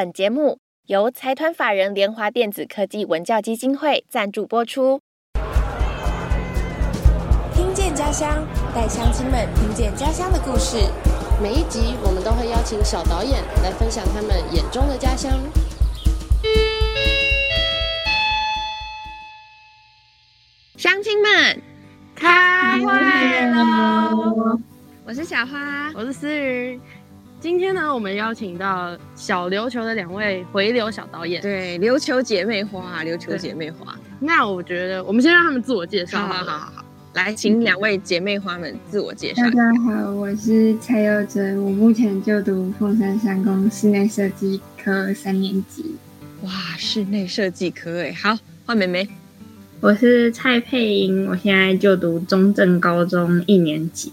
本节目由财团法人联华电子科技文教基金会赞助播出。听见家乡，带乡亲们听见家乡的故事。每一集我们都会邀请小导演来分享他们眼中的家乡。乡亲们，开会喽！我是小花，我是思雨。今天呢，我们邀请到小琉球的两位回流小导演。对，琉球姐妹花，琉球姐妹花。那我觉得，我们先让他们自我介绍。好好好，来，请两位姐妹花们自我介绍。大家好，我是蔡佑珍，我目前就读凤山三公室内设计科三年级。哇，室内设计科哎，好，换妹妹。我是蔡佩英，我现在就读中正高中一年级，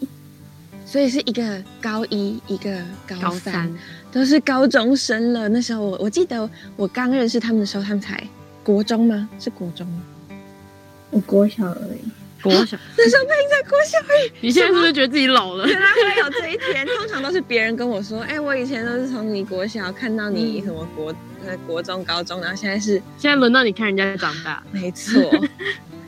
所以是一个高一，一个高三，都是高中生了。那时候我我记得我刚认识他们的时候，他们才国中吗？是国中吗？我国小而已，国小。那时候佩英在国小而已。你现在是不是觉得自己老了？原来会有这一天。通常都是别人跟我说，哎，我以前都是从你国小看到你什么国 呃。国中、高中，然后现在是现在轮到你看人家长大，没错。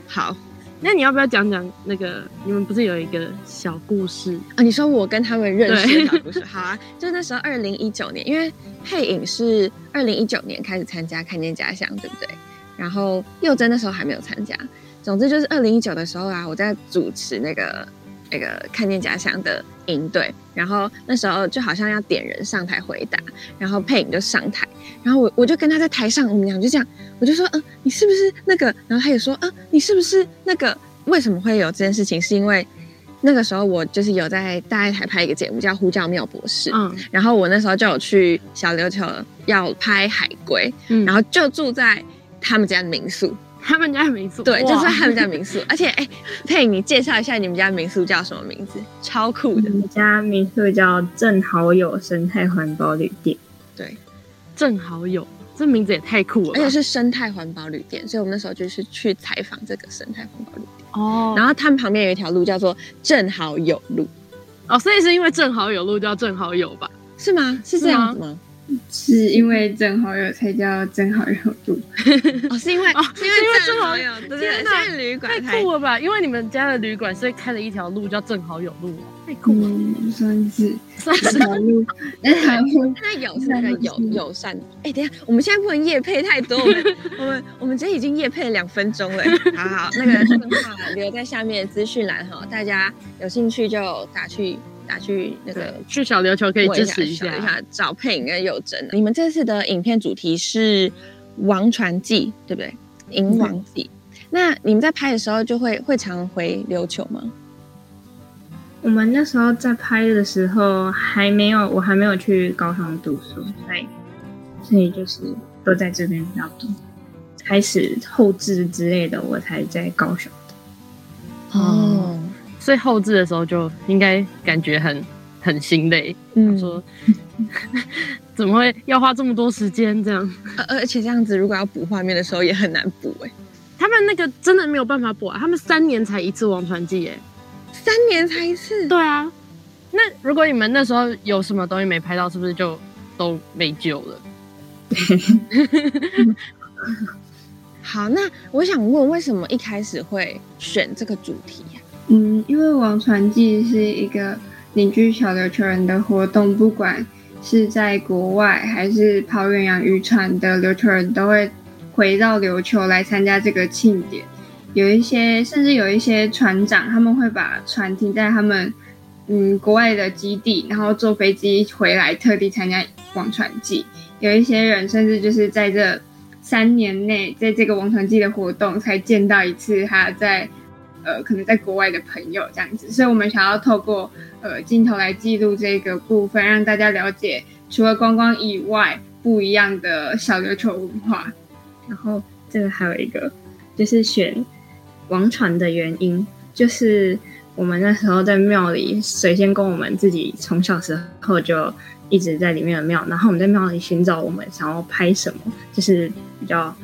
好，那你要不要讲讲那个你们不是有一个小故事啊？你说我跟他们认识的小故事，好啊。就是那时候二零一九年，因为配影是二零一九年开始参加看见家乡，对不对？然后佑真那时候还没有参加。总之就是二零一九的时候啊，我在主持那个。那个看见家乡的营队，然后那时候就好像要点人上台回答，然后配影就上台，然后我我就跟他在台上，我们俩就这样，我就说，嗯，你是不是那个？然后他也说，嗯，你是不是那个？为什么会有这件事情？是因为那个时候我就是有在大爱台拍一个节目叫《呼叫妙博士》，嗯，然后我那时候就有去小琉球要拍海龟，嗯，然后就住在他们家的民宿。他们家民宿对，就是他们家民宿，而且哎，佩你介绍一下你们家民宿叫什么名字？超酷的，我们家民宿叫正好友生态环保旅店。对，正好友这名字也太酷了，而且是生态环保旅店，所以我们那时候就是去采访这个生态环保旅店哦。然后他们旁边有一条路叫做正好友路哦，所以是因为正好有路叫正好友吧？是吗？是这样子吗？是因为正好友才叫正好友路哦，是因为哦，是因为正好友，对对对，旅馆太酷了吧？因为你们家的旅馆所以开了一条路叫正好友路，太酷了，算是算是路，那条路那友是那个友友善。哎，等下，我们现在不能夜配太多，我们 我们我们这已经夜配了两分钟了。好好，那个电话留在下面资讯栏哈，大家有兴趣就打去。打去那个去小琉球可以支持一下，一下找配影跟有真。你们这次的影片主题是王传记，对不对？银王记。那你们在拍的时候就会会常回琉球吗？我们那时候在拍的时候还没有，我还没有去高雄读书，所以所以就是都在这边比较多。开始后置之类的，我才在高雄哦。所以后置的时候就应该感觉很很心累，嗯，说 怎么会要花这么多时间这样？而而且这样子，如果要补画面的时候也很难补哎。他们那个真的没有办法补啊，他们三年才一次王传记哎，三年才一次。对啊，那如果你们那时候有什么东西没拍到，是不是就都没救了？好，那我想问，为什么一开始会选这个主题呀？嗯，因为王传记是一个凝聚小琉球人的活动，不管是在国外还是跑远洋渔船的琉球人都会回到琉球来参加这个庆典。有一些甚至有一些船长，他们会把船停在他们嗯国外的基地，然后坐飞机回来，特地参加王传记。有一些人甚至就是在这三年内，在这个王传记的活动才见到一次他在。呃，可能在国外的朋友这样子，所以我们想要透过呃镜头来记录这个部分，让大家了解除了观光以外不一样的小琉球文化。然后这个还有一个就是选王传的原因，就是我们那时候在庙里，水仙跟我们自己从小时候就一直在里面的庙，然后我们在庙里寻找我们想要拍什么，就是比较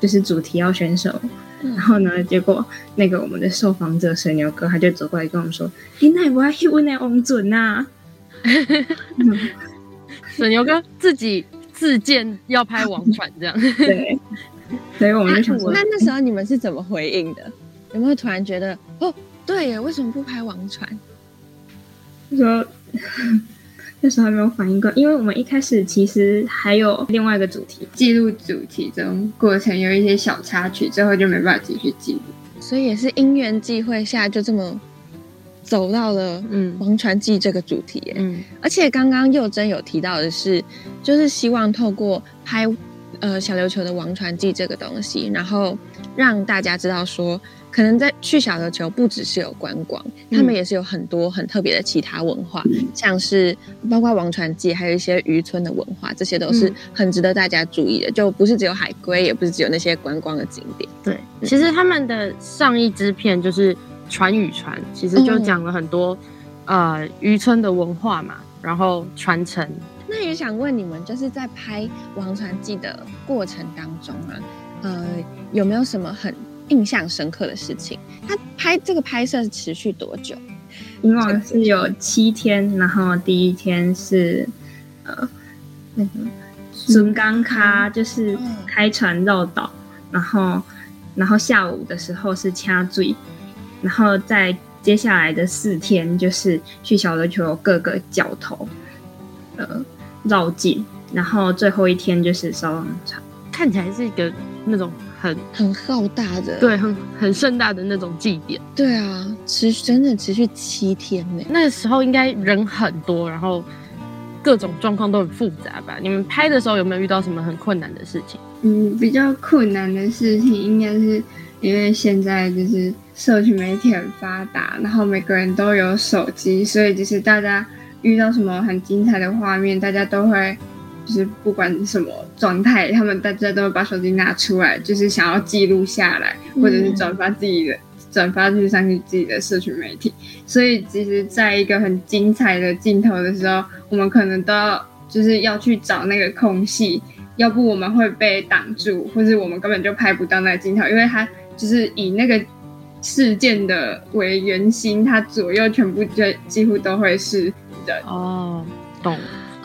就是主题要选手。然后呢？结果那个我们的受访者水牛哥他就走过来跟我们说：“你奈不去问那王准呐？”水牛哥自己自荐要拍王 传这样。对，所以我们就想说，那那时候你们是怎么回应的？有没有突然觉得哦，对呀，为什么不拍王传？说那时候还没有反应过，因为我们一开始其实还有另外一个主题，记录主题中过程有一些小插曲，最后就没办法继续记录，所以也是因缘际会下就这么走到了嗯王传记这个主题。嗯，而且刚刚佑真有提到的是，就是希望透过拍呃小琉球的王传记这个东西，然后让大家知道说。可能在去小琉球不只是有观光，他们也是有很多很特别的其他文化，像是包括王传记，还有一些渔村的文化，这些都是很值得大家注意的。就不是只有海龟，也不是只有那些观光的景点。对，其实他们的上一支片就是《船与船》，其实就讲了很多呃渔村的文化嘛，然后传承。那也想问你们，就是在拍王传记的过程当中啊，呃，有没有什么很？印象深刻的事情，他拍这个拍摄是持续多久？以往是有七天，然后第一天是呃那个孙刚咖，就是开船绕岛，然后然后下午的时候是掐醉，然后在接下来的四天就是去小琉球各个角头呃绕境，然后最后一天就是烧王船，看起来是一个那种。很很浩大的，对，很很盛大的那种祭典。对啊，持续整整持续七天呢。那时候应该人很多，然后各种状况都很复杂吧？你们拍的时候有没有遇到什么很困难的事情？嗯，比较困难的事情应该是因为现在就是社群媒体很发达，然后每个人都有手机，所以就是大家遇到什么很精彩的画面，大家都会。就是不管什么状态，他们大家都会把手机拿出来，就是想要记录下来，或者是转发自己的，转发去上去自己的社群媒体。所以，其实在一个很精彩的镜头的时候，我们可能都要就是要去找那个空隙，要不我们会被挡住，或者我们根本就拍不到那个镜头，因为它就是以那个事件的为圆心，它左右全部就几乎都会是人。哦，懂。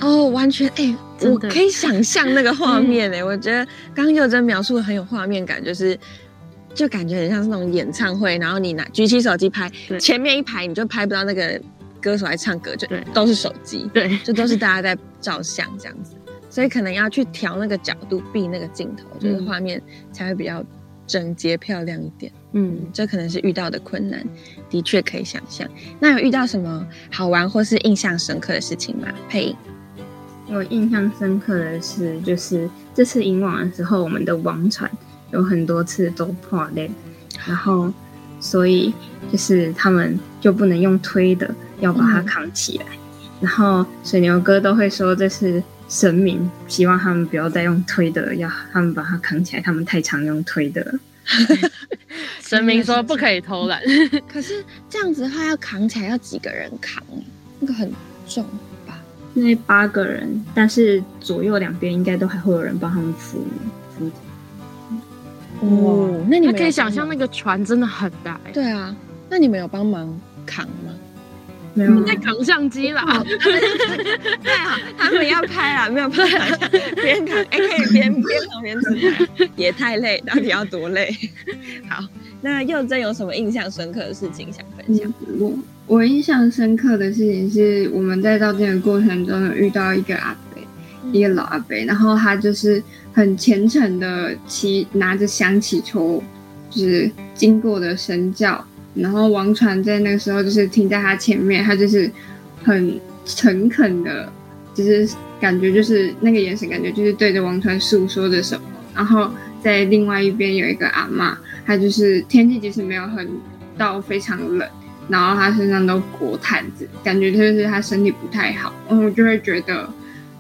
哦，完全哎，我可以想象那个画面 哎，我觉得刚刚佑真描述的很有画面感，就是就感觉很像是那种演唱会，然后你拿举起手机拍，前面一排你就拍不到那个歌手来唱歌，就都是手机，对，就都是大家在照相这样子，所以可能要去调那个角度，避那个镜头，就是画面才会比较整洁漂亮一点。嗯，这可能是遇到的困难，的确可以想象。那有遇到什么好玩或是印象深刻的事情吗？配音。我印象深刻的是，就是这次引网的时候，我们的网船有很多次都破裂，然后所以就是他们就不能用推的，要把它扛起来。然后水牛哥都会说这是神明，希望他们不要再用推的，要他们把它扛起来，他们太常用推的了。神明说不可以偷懒，可是这样子的话要扛起来要几个人扛？那个很重。那八个人，但是左右两边应该都还会有人帮他们扶扶。哦，那你们可以想象那个船真的很大。对啊，那你们有帮忙扛吗？没有，在扛相机啦。太好，他们要拍啊，没有办法，边扛哎可以边边扛边自拍，也太累，到底要多累？好，那佑真有什么印象深刻的事情想分享？我。我印象深刻的事情是，我们在照镜的过程中有遇到一个阿伯，一个老阿伯，然后他就是很虔诚的祈拿着香祈求，就是经过的神教，然后王传在那个时候就是停在他前面，他就是很诚恳的，就是感觉就是那个眼神，感觉就是对着王传诉说着什么。然后在另外一边有一个阿妈，她就是天气其实没有很到非常冷。然后他身上都裹毯子，感觉就是他身体不太好。然后我就会觉得，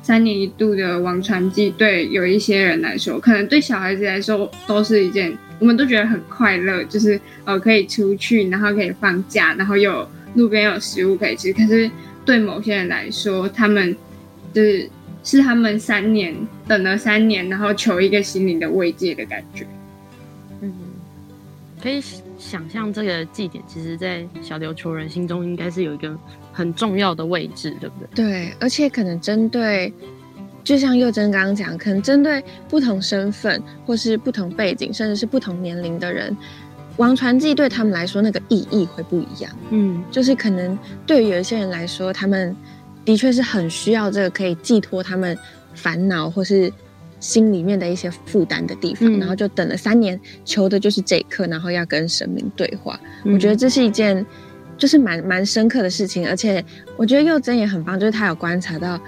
三年一度的王传祭对有一些人来说，可能对小孩子来说都是一件，我们都觉得很快乐，就是呃可以出去，然后可以放假，然后有路边有食物可以吃。可是对某些人来说，他们就是是他们三年等了三年，然后求一个心灵的慰藉的感觉。嗯，可以。想象这个祭典，其实，在小琉球人心中应该是有一个很重要的位置，对不对？对，而且可能针对就像佑真刚刚讲，可能针对不同身份或是不同背景，甚至是不同年龄的人，王传记对他们来说那个意义会不一样。嗯，就是可能对于有一些人来说，他们的确是很需要这个可以寄托他们烦恼或是心里面的一些负担的地方，然后就等了三年，求的就是这一刻，然后要跟神明对话。我觉得这是一件就是蛮蛮深刻的事情，而且我觉得佑真也很棒，就是他有观察到。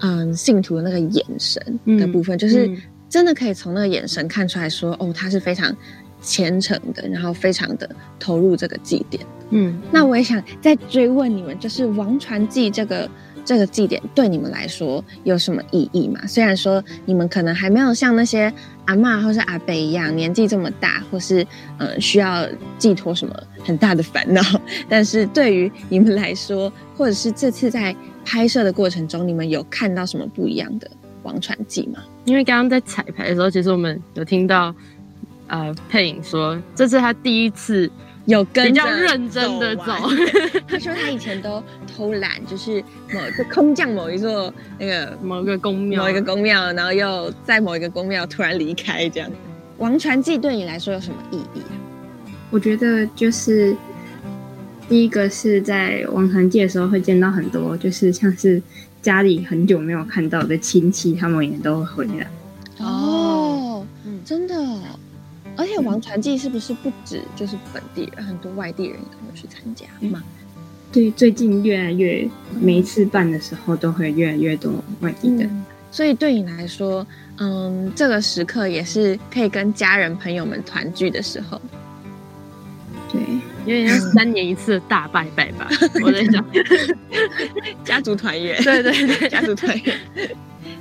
嗯，信徒的那个眼神的部分，就是真的可以从那个眼神看出来说，哦，他是非常虔诚的，然后非常的投入这个祭典。嗯，那我也想再追问你们，就是王传记这个这个祭典对你们来说有什么意义吗？虽然说你们可能还没有像那些阿妈或是阿伯一样年纪这么大，或是嗯需要寄托什么很大的烦恼，但是对于你们来说，或者是这次在。拍摄的过程中，你们有看到什么不一样的王传记吗？因为刚刚在彩排的时候，其实我们有听到，呃，配影说这是他第一次有跟比较认真的走。他说他以前都偷懒，就是某个空降某一座那个某个宫庙，某一个宫庙，然后又在某一个宫庙突然离开这样。王传记对你来说有什么意义？我觉得就是。第一个是在王传记的时候会见到很多，就是像是家里很久没有看到的亲戚，他们也都会回来。哦，嗯，真的，而且王传记是不是不止就是本地人，很多外地人也会去参加嘛？对，最近越来越，每一次办的时候都会越来越多外地的。所以对你来说，嗯，这个时刻也是可以跟家人朋友们团聚的时候。对。有点像三年一次的大拜拜吧，我在想，家族团圆，对对对，家族团圆。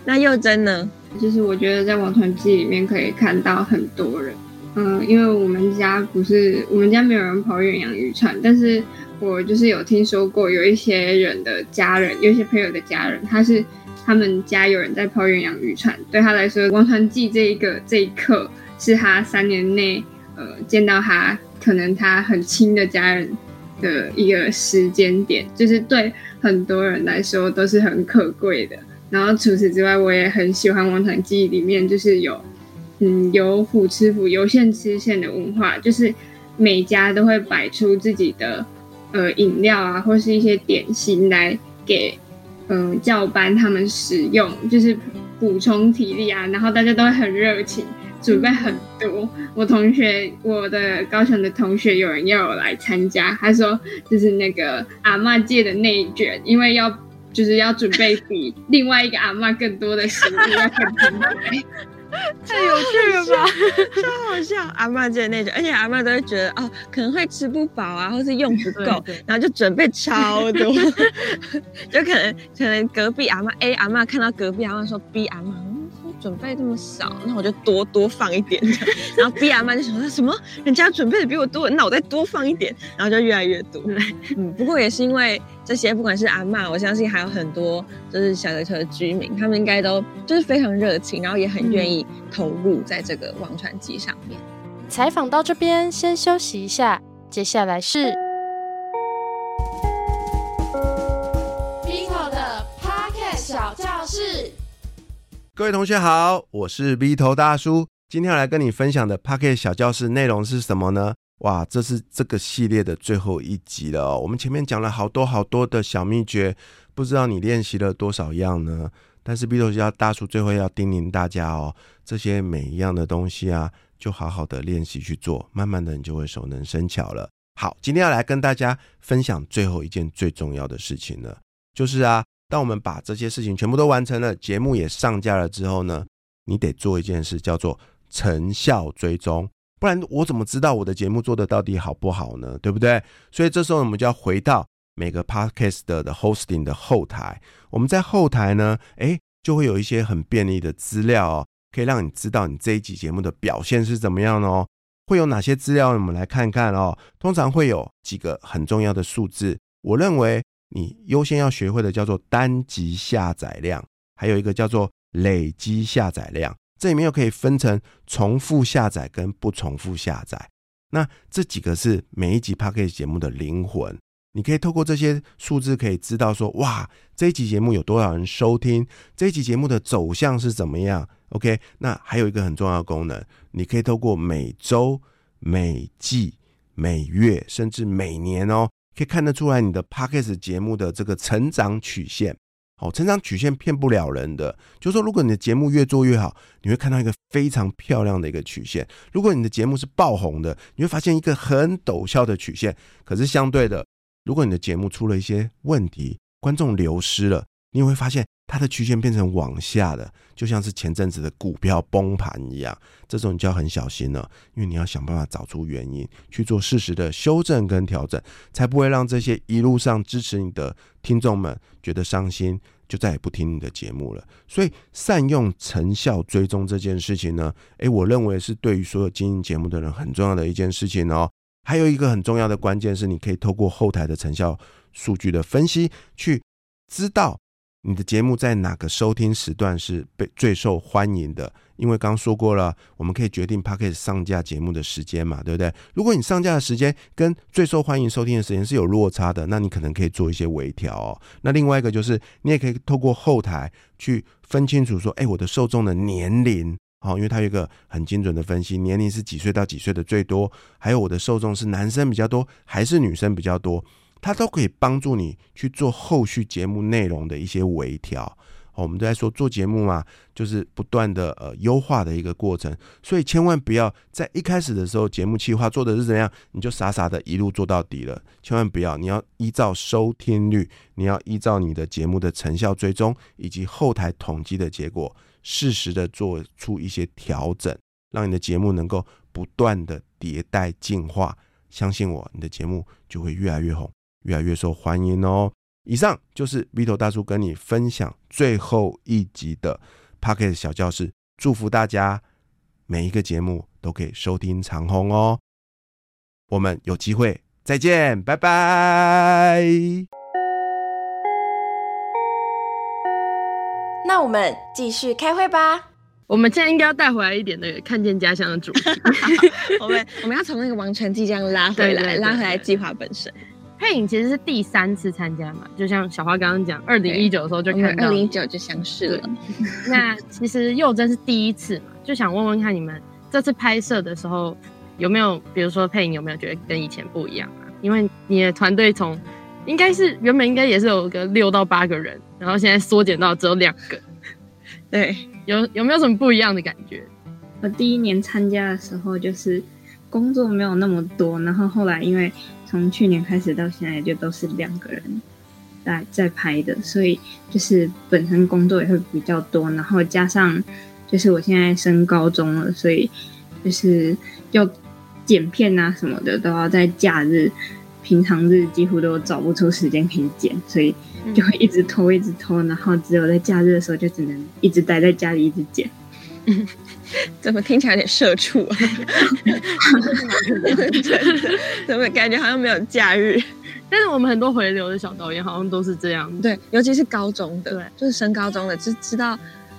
那又真呢？就是我觉得在王传记里面可以看到很多人，嗯，因为我们家不是我们家没有人跑远洋渔船，但是我就是有听说过有一些人的家人，有一些朋友的家人，他是他们家有人在跑远洋渔船，对他来说，王传记这一个 这一刻是他三年内呃见到他。可能他很亲的家人的一个时间点，就是对很多人来说都是很可贵的。然后除此之外，我也很喜欢《王传记》里面就是有，嗯，有虎吃虎，有线吃线的文化，就是每家都会摆出自己的呃饮料啊，或是一些点心来给嗯教班他们使用，就是补充体力啊。然后大家都会很热情。准备很多，我同学，我的高雄的同学有人要我来参加，他说就是那个阿妈界的内卷，因为要就是要准备比另外一个阿妈更多的食物要更。太有趣了吧，超好笑！阿妈借的那种，而且阿妈都会觉得哦可能会吃不饱啊，或是用不够，然后就准备超多，就可能可能隔壁阿妈 A 阿妈看到隔壁阿妈说 B 阿妈。准备这么少，那我就多多放一点。然后 B 阿妈就想说什么，人家准备的比我多，那我再多放一点，然后就越来越多。嗯，不过也是因为这些，不管是阿妈，我相信还有很多就是小琉球的居民，他们应该都就是非常热情，然后也很愿意投入在这个王传机上面。采访到这边，先休息一下，接下来是各位同学好，我是 V 头大叔。今天要来跟你分享的 Pocket 小教室内容是什么呢？哇，这是这个系列的最后一集了哦。我们前面讲了好多好多的小秘诀，不知道你练习了多少样呢？但是 V 头教大叔最后要叮咛大家哦，这些每一样的东西啊，就好好的练习去做，慢慢的你就会熟能生巧了。好，今天要来跟大家分享最后一件最重要的事情了，就是啊。当我们把这些事情全部都完成了，节目也上架了之后呢，你得做一件事，叫做成效追踪。不然我怎么知道我的节目做的到底好不好呢？对不对？所以这时候我们就要回到每个 podcast 的 hosting 的后台。我们在后台呢，诶，就会有一些很便利的资料哦，可以让你知道你这一集节目的表现是怎么样哦。会有哪些资料？我们来看看哦。通常会有几个很重要的数字，我认为。你优先要学会的叫做单集下载量，还有一个叫做累积下载量。这里面又可以分成重复下载跟不重复下载。那这几个是每一集 p a c k a g e 节目的灵魂。你可以透过这些数字可以知道说，哇，这一集节目有多少人收听，这一集节目的走向是怎么样。OK，那还有一个很重要的功能，你可以透过每周、每季、每月，甚至每年哦，可以看得出来你的 Podcast 节目的这个成长曲线。哦，成长曲线骗不了人的，就是说，如果你的节目越做越好，你会看到一个非常漂亮的一个曲线；如果你的节目是爆红的，你会发现一个很陡峭的曲线。可是相对的，如果你的节目出了一些问题，观众流失了，你也会发现。它的曲线变成往下的，就像是前阵子的股票崩盘一样。这种你就要很小心了，因为你要想办法找出原因，去做适时的修正跟调整，才不会让这些一路上支持你的听众们觉得伤心，就再也不听你的节目了。所以，善用成效追踪这件事情呢，诶，我认为是对于所有经营节目的人很重要的一件事情哦。还有一个很重要的关键是，你可以透过后台的成效数据的分析，去知道。你的节目在哪个收听时段是被最受欢迎的？因为刚说过了，我们可以决定 p o c k e 上架节目的时间嘛，对不对？如果你上架的时间跟最受欢迎收听的时间是有落差的，那你可能可以做一些微调哦。那另外一个就是，你也可以透过后台去分清楚说，哎，我的受众的年龄，哦，因为它有一个很精准的分析，年龄是几岁到几岁的最多，还有我的受众是男生比较多还是女生比较多。它都可以帮助你去做后续节目内容的一些微调。我们都在说做节目嘛，就是不断的呃优化的一个过程，所以千万不要在一开始的时候节目计划做的是怎样，你就傻傻的一路做到底了。千万不要，你要依照收听率，你要依照你的节目的成效追踪以及后台统计的结果，适时的做出一些调整，让你的节目能够不断的迭代进化。相信我，你的节目就会越来越红。越来越受欢迎哦！以上就是 Vito 大叔跟你分享最后一集的 Pocket 小教室，祝福大家每一个节目都可以收听长虹哦！我们有机会再见，拜拜！那我们继续开会吧。我们现在应该要带回来一点那个看见家乡的主题。我们我们要从那个王传记这样拉回来，拉回来计划本身。配影其实是第三次参加嘛，就像小花刚刚讲，二零一九的时候就看到，二零一九就相识了。那其实佑真是第一次嘛，就想问问看你们这次拍摄的时候有没有，比如说配影有没有觉得跟以前不一样啊？因为你的团队从应该是原本应该也是有个六到八个人，然后现在缩减到只有两个，对，有有没有什么不一样的感觉？我第一年参加的时候就是工作没有那么多，然后后来因为。从去年开始到现在，就都是两个人在在拍的，所以就是本身工作也会比较多，然后加上就是我现在升高中了，所以就是要剪片啊什么的都要在假日，平常日几乎都找不出时间可以剪，所以就会一直拖一直拖，然后只有在假日的时候就只能一直待在家里一直剪。怎么听起来有点社畜啊？怎么感觉好像没有假日？但是我们很多回流的小导演好像都是这样。对，尤其是高中的，对，就是升高中的，就知道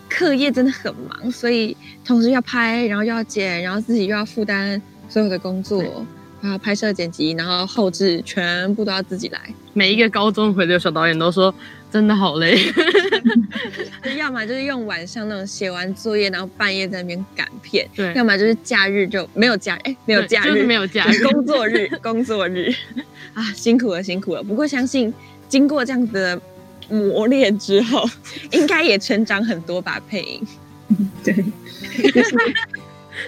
课业真的很忙，所以同时要拍，然后又要剪，然后自己又要负担所有的工作，然后拍摄、剪辑，然后后置，全部都要自己来。每一个高中回流小导演都说。真的好累，要么就是用晚上那种写完作业，然后半夜在那边赶片；对，要么就是假日就没有假，哎，没有假日，没有假日，工作日，工作日 啊，辛苦了，辛苦了。不过相信经过这样子的磨练之后，应该也成长很多吧，配音。对，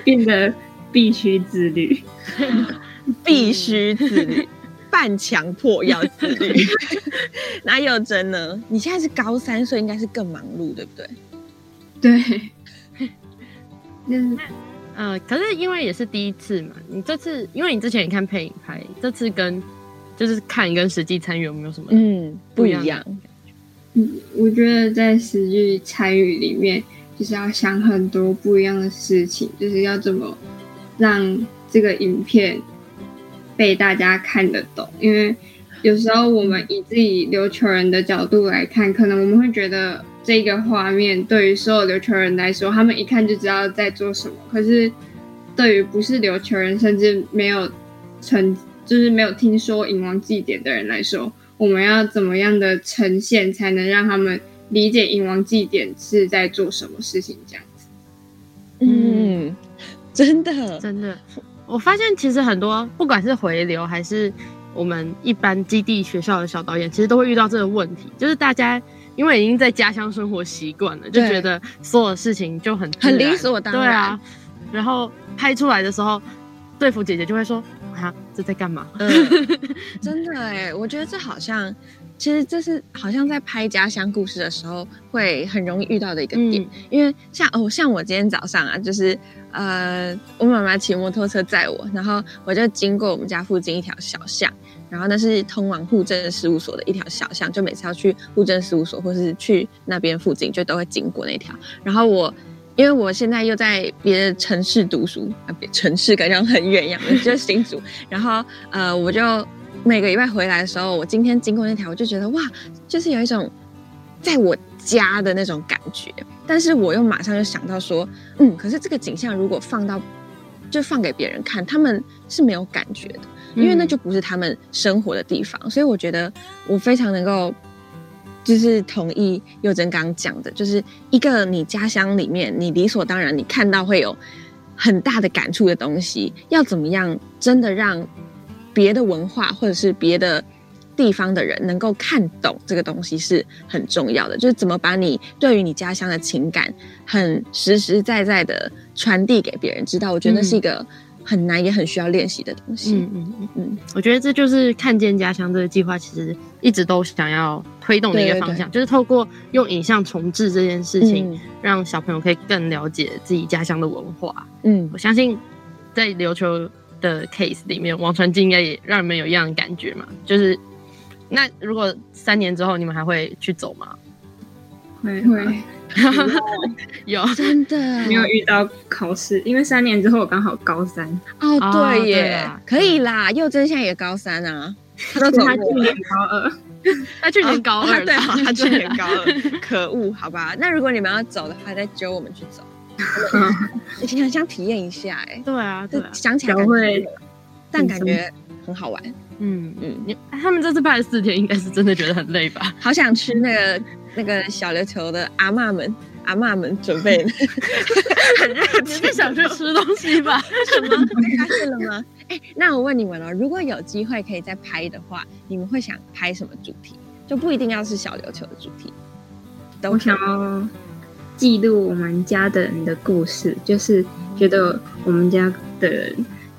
变得必须自律，必须自律。半强迫要自律，那又真呢？你现在是高三，所以应该是更忙碌，对不对？对，嗯，呃，可是因为也是第一次嘛，你这次因为你之前也看配影拍，这次跟就是看跟实际参与有没有什么嗯不一样？嗯，我觉得在实际参与里面，就是要想很多不一样的事情，就是要怎么让这个影片。被大家看得懂，因为有时候我们以自己琉球人的角度来看，可能我们会觉得这个画面对于所有琉球人来说，他们一看就知道在做什么。可是对于不是琉球人，甚至没有曾就是没有听说隐王祭典的人来说，我们要怎么样的呈现才能让他们理解隐王祭典是在做什么事情？这样子，嗯，真的，真的，我发现其实很多不管是回流还是我们一般基地学校的小导演，其实都会遇到这个问题，就是大家因为已经在家乡生活习惯了，就对觉得所有事情就很自很然理所当然。对啊，然后拍出来的时候，队服姐姐就会说：“啊，这在干嘛？”嗯，真的哎，我觉得这好像，其实这是好像在拍家乡故事的时候会很容易遇到的一个点，嗯因为像哦，像我今天早上啊，就是呃，我妈妈骑摩托车载我，然后我就经过我们家附近一条小巷，然后那是通往户政事务所的一条小巷，就每次要去户政事务所或是去那边附近，就都会经过那条，然后我。因为我现在又在别的城市读书啊，别城市感觉很远一样，就是新竹。然后呃，我就每个礼拜回来的时候，我今天经过那条，我就觉得哇，就是有一种在我家的那种感觉。但是我又马上就想到说，嗯，可是这个景象如果放到就放给别人看，他们是没有感觉的，因为那就不是他们生活的地方。所以我觉得我非常能够。就是同意佑珍刚刚讲的，就是一个你家乡里面，你理所当然你看到会有很大的感触的东西，要怎么样真的让别的文化或者是别的地方的人能够看懂这个东西是很重要的。就是怎么把你对于你家乡的情感很实实在在的传递给别人知道，我觉得那是一个很难也很需要练习的东西。嗯嗯嗯嗯，我觉得这就是看见家乡这个计划，其实一直都想要推动的一个方向，就是透过用影像重置这件事情，嗯让小朋友可以更了解自己家乡的文化。嗯我相信在琉球的 case 里面，王传记应该也让你们有一样的感觉嘛。就是那如果三年之后你们还会去走吗？会会 有真的 没有遇到考试，因为三年之后我刚好高三，哦，哦对耶，对啊可以啦。佑珍现在也高三啊，他都走他去年高二，他去年高二哦对，好，他去年高二，可恶，好吧。那如果你们要走的话，再揪我们去走，也很想体验一下哎。对啊，对这啊，想起来会但感觉很好玩，嗯嗯嗯，你他们这次拍了四天，应该是真的觉得很累吧？好想吃那个那个小琉球的阿嬷们。阿嬷们准备的，很热你情是想去吃东西吧？什么？被发现了吗？哎、那我问你们了，如果有机会可以再拍的话，你们会想拍什么主题？就不一定要是小琉球的主题，都我想要记录我们家的人的故事，就是觉得我们家的人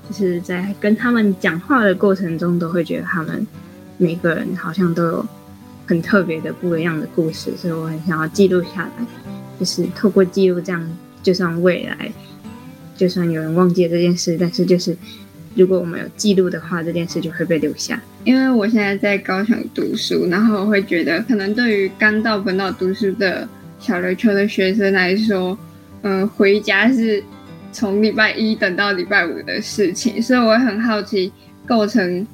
就是在跟他们讲话的过程中，都会觉得他们每个人好像都有很特别的不一样的故事，所以我很想要记录下来，就是透过记录这样，就算未来就算有人忘记这件事，但是就是如果我们有记录的话，这件事就会被留下。因为我现在在高雄读书，然后我会觉得，可能对于刚到本岛读书的小琉球的学生来说，嗯、回家是从礼拜一等到礼拜五的事情，所以我会很好奇，构成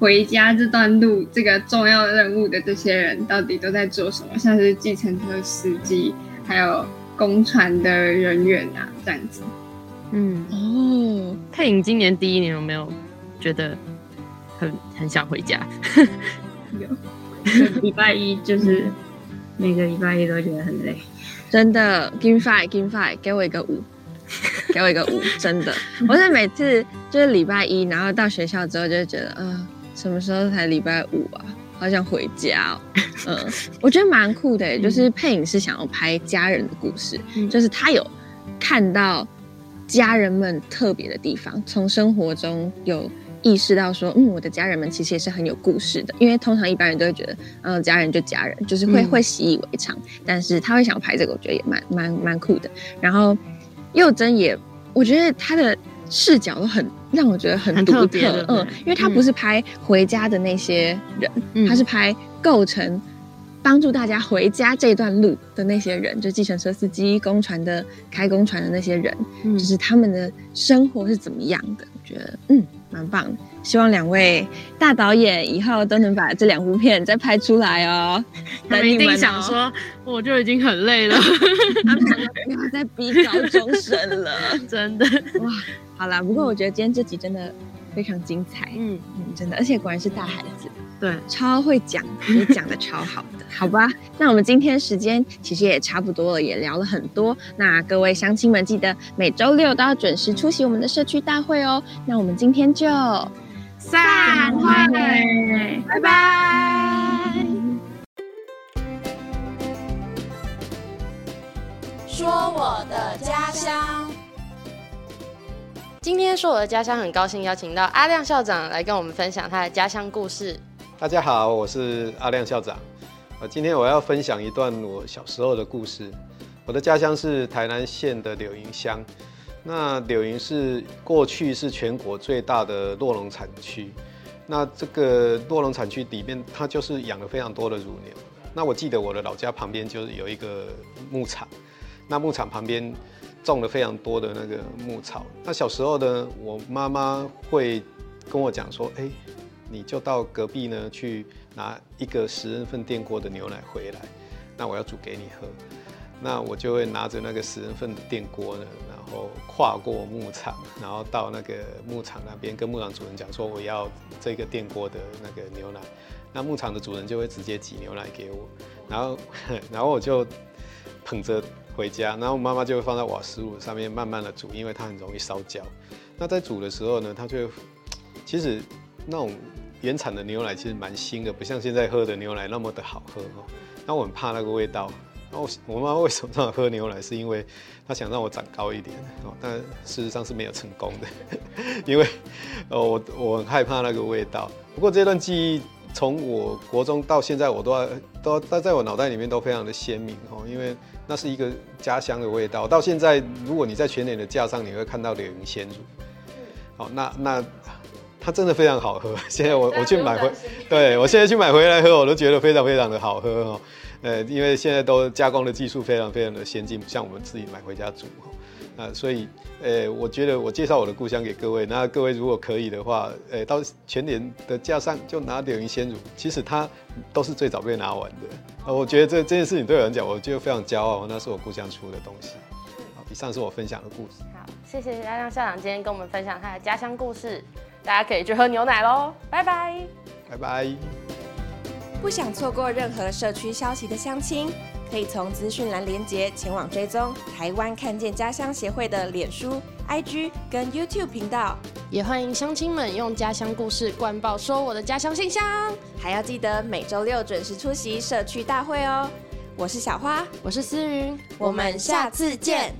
回家这段路这个重要任务的这些人到底都在做什么，像是计程车司机，还有公船的人员啊，这样子。嗯，哦，佩影今年第一年有没有觉得很很想回家？有 礼拜一就是每个礼拜一都觉得很累。真的，give five，give five，给我一个五，给我一个五，真的，我是每次就是礼拜一，然后到学校之后就会觉得，嗯、什么时候才礼拜五啊？好想回家哦。嗯，我觉得蛮酷的，就是配影是想要拍家人的故事，嗯就是他有看到家人们特别的地方，从生活中有意识到说，嗯，我的家人们其实也是很有故事的。因为通常一般人都会觉得，嗯、家人就家人，就是会、嗯会习以为常。但是他会想拍这个，我觉得也蛮蛮蛮酷的。然后佑真也，我觉得他的视角都很让我觉得很很独特，嗯，因为他不是拍回家的那些人，嗯他是拍构成帮助大家回家这段路的那些人，就计程车司机、公船的开公船的那些人，嗯就是他们的生活是怎么样的？我觉得嗯，蛮棒。希望两位大导演以后都能把这两部片再拍出来哦。他们一定想说，我就已经很累了，他们不要再逼高中生了。真的。哇，好啦，不过我觉得今天这集真的非常精彩。嗯，嗯，真的，而且果然是大孩子，对，超会讲，也讲的超好的，好吧？那我们今天时间其实也差不多了，也聊了很多。那各位乡亲们，记得每周六都要准时出席我们的社区大会哦。那我们今天就散会，拜拜。说我的家乡。今天说我的家乡，很高兴邀请到阿亮校长来跟我们分享他的家乡故事。大家好，我是阿亮校长。呃，今天我要分享一段我小时候的故事。我的家乡是台南县的柳营乡。那柳营是过去是全国最大的酪农产区。那这个酪农产区里面，它就是养了非常多的乳牛。那我记得我的老家旁边就是有一个牧场，那牧场旁边种了非常多的那个牧草。那小时候呢，我妈妈会跟我讲说，哎、你就到隔壁呢去拿一个十人份电锅的牛奶回来，那我要煮给你喝。那我就会拿着那个十人份的电锅呢，然后跨过牧场，然后到那个牧场那边跟牧场主人讲说我要这个电锅的那个牛奶。那牧场的主人就会直接挤牛奶给我，然后 然后我就捧着回家，然后妈妈就会放在瓦斯炉上面慢慢的煮，因为它很容易烧焦。那在煮的时候呢，它就其实那种原产的牛奶其实蛮腥的，不像现在喝的牛奶那么的好喝哦。那我很怕那个味道。然后我妈妈为什么让我喝牛奶，是因为她想让我长高一点哦，但事实上是没有成功的，因为呃我我很害怕那个味道。不过这段记忆从我国中到现在，我都都都在我脑袋里面都非常的鲜明哦，因为那是一个家乡的味道。到现在，如果你在全联的架上，你会看到柳营鲜乳，哦，那那它真的非常好喝。现在我我去买回，对我现在去买回来喝，我都觉得非常非常的好喝哦。呃，因为现在都加工的技术非常非常的先进，不像我们自己买回家煮哦。啊，所以，呃，我觉得我介绍我的故乡给各位，那各位如果可以的话，呃，到全年的架上就拿柳营鲜乳，其实它都是最早被拿完的。呃，我觉得这这件事情对我来讲，我觉得非常骄傲，那是我故乡出的东西。好，以上是我分享的故事。好，谢谢阿亮校长今天跟我们分享他的家乡故事，大家可以去喝牛奶喽，拜拜。拜拜。不想错过任何社区消息的乡亲，可以从资讯栏连接前往追踪台湾看见家乡协会的脸书、IG 跟 YouTube 频道，也欢迎乡亲们用家乡故事灌爆说我的家乡信箱。还要记得每周六准时出席社区大会哦。我是小花，我是思云，我们下次见。